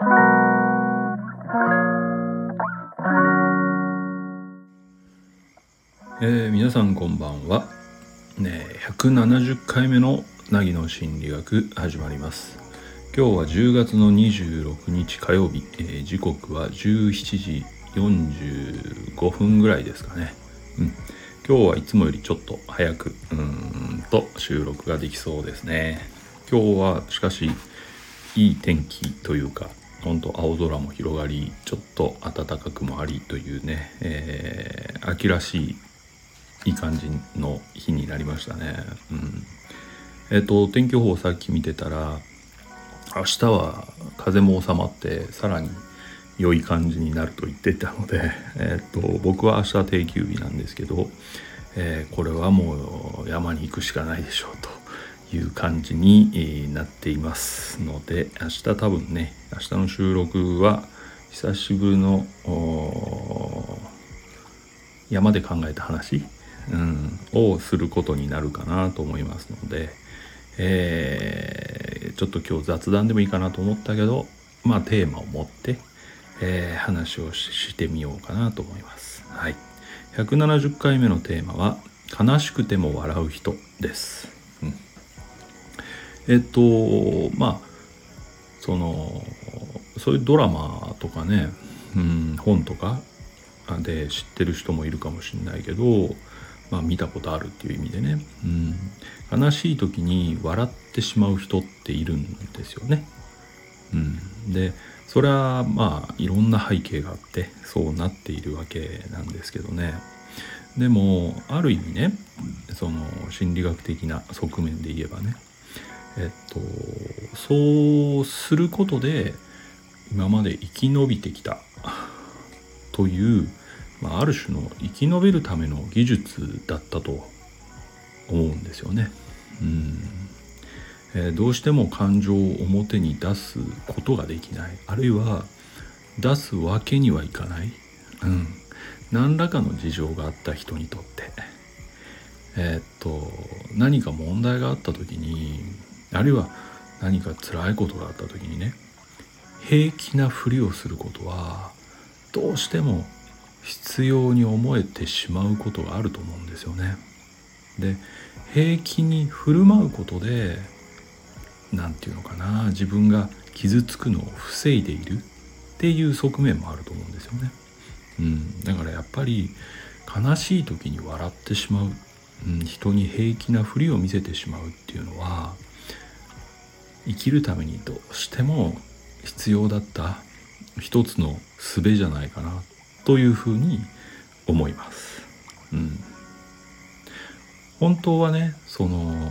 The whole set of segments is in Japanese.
えー、皆さんこんばんは、ね、170回目の凪の心理学始まります。今日は10月の26日火曜日、えー、時刻は17時45分ぐらいですかね、うん、今日はいつもよりちょっと早くうんと収録ができそうですね。今日はしかしいい天気というか本当青空も広がりちょっと暖かくもありというね、えー、秋らしいいい感じの日になりましたね。うん、えっ、ー、と天気予報さっき見てたら明日は風も収まってさらに良い感じになると言ってたので、えっ、ー、と僕は明日定休日なんですけど、えー、これはもう山に行くしかないでしょうという感じになっていますので明日多分ね明日の収録は久しぶりの山で考えた話うん、をすることになるかなと思いますので、えー、ちょっと今日雑談でもいいかなと思ったけどまあテーマを持って、えー、話をしてみようかなと思います。はい、170回目のテーマは「悲しくても笑う人」です。えっとまあそのそういうドラマとかね、うん、本とかで知ってる人もいるかもしれないけどまあ、見たことあるっていう意味でね、うん、悲しい時に笑ってしまう人っているんですよね。うん、でそれはまあいろんな背景があってそうなっているわけなんですけどねでもある意味ねその心理学的な側面で言えばねえっとそうすることで今まで生き延びてきた。というまあ、ある種の生き延びるための技術だったと思うんですよね。うん。えー、どうしても感情を表に出すことができない。あるいは出すわけにはいかない、うん、何らかの事情があった人にとって。えー、っと何か問題があった時にあるいは何か辛いことがあった時にね平気なふりをすることはどうしても必要に思えてしまうことがあると思うんですよね。で平気に振る舞うことで何て言うのかな自分が傷つくのを防いでいるっていう側面もあると思うんですよね。うん、だからやっぱり悲しい時に笑ってしまう、うん、人に平気なふりを見せてしまうっていうのは生きるためにどうしても必要だった一つの術じゃないかなというふうに思います。うん、本当はねその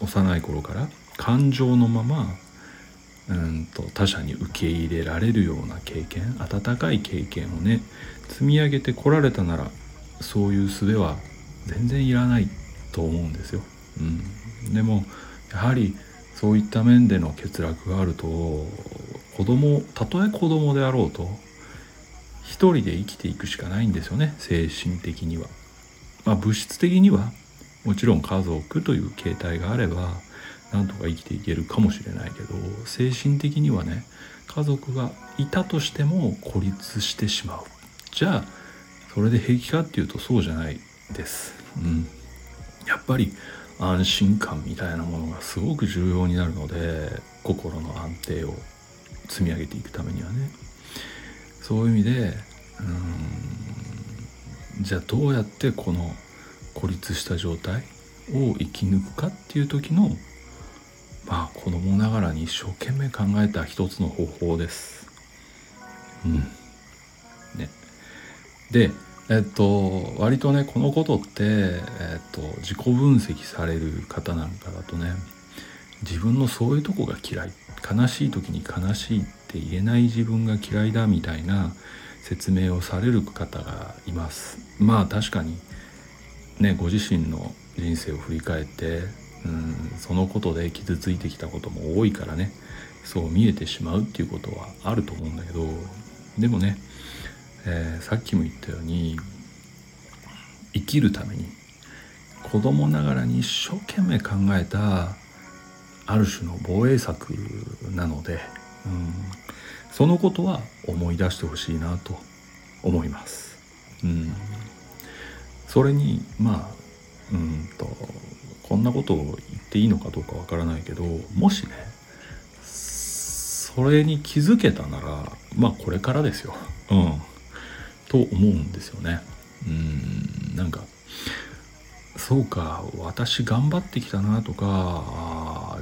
幼い頃から感情のままうんと他者に受け入れられるような経験温かい経験をね積み上げてこられたならそういう術は全然いらないと思うんですよ。うん、でもやはりそういった面での欠落があると子供たとえ子供であろうと一人で生きていくしかないんですよね精神的には。まあ、物質的にはもちろん家族という形態があればなんとか生きていけるかもしれないけど精神的にはね家族がいたとしても孤立してしまうじゃあそれで平気かっていうとそうじゃないです。うん、やっぱり安心感みたいなものがすごく重要になるので心の安定を積み上げていくためにはねそういう意味でうんじゃあどうやってこの孤立した状態を生き抜くかっていう時のまあ子供ながらに一生懸命考えた一つの方法です。うん。ね。で、えっと、割とね、このことって、えっと、自己分析される方なんかだとね、自分のそういうとこが嫌い。悲しい時に悲しいって言えない自分が嫌いだみたいな説明をされる方がいますまあ確かにねご自身の人生を振り返ってうんそのことで傷ついてきたことも多いからねそう見えてしまうっていうことはあると思うんだけどでもね、えー、さっきも言ったように生きるために子供ながらに一生懸命考えたある種の防衛策なので、うん、そのことは思い出してほしいなと思います。うん、それにまあうんとこんなことを言っていいのかどうかわからないけどもしねそれに気づけたならまあこれからですよ。うん、と思うんですよね。うんなんかそうか私頑張ってきたなとか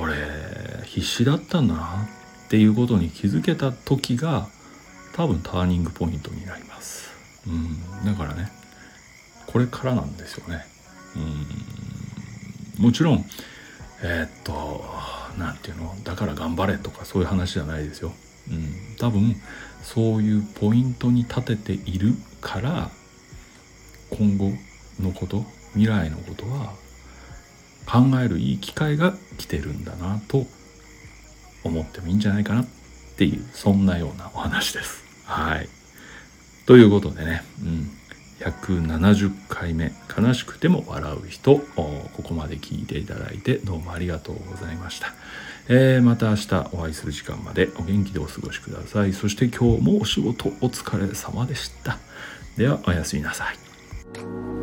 俺必死だったんだなっていうことに気づけた時が多分ターニングポイントになります。うん、だからねこれからなんですよね。うんもちろんえー、っと何て言うのだから頑張れとかそういう話じゃないですよ。うん、多分そういうポイントに立てているから今後のこと未来のことは考えるいい機会が来てるんだなと思ってもいいんじゃないかなっていうそんなようなお話です。はい。ということでね、うん、170回目「悲しくても笑う人」ここまで聞いていただいてどうもありがとうございました。えー、また明日お会いする時間までお元気でお過ごしください。そして今日もお仕事お疲れ様でした。ではおやすみなさい。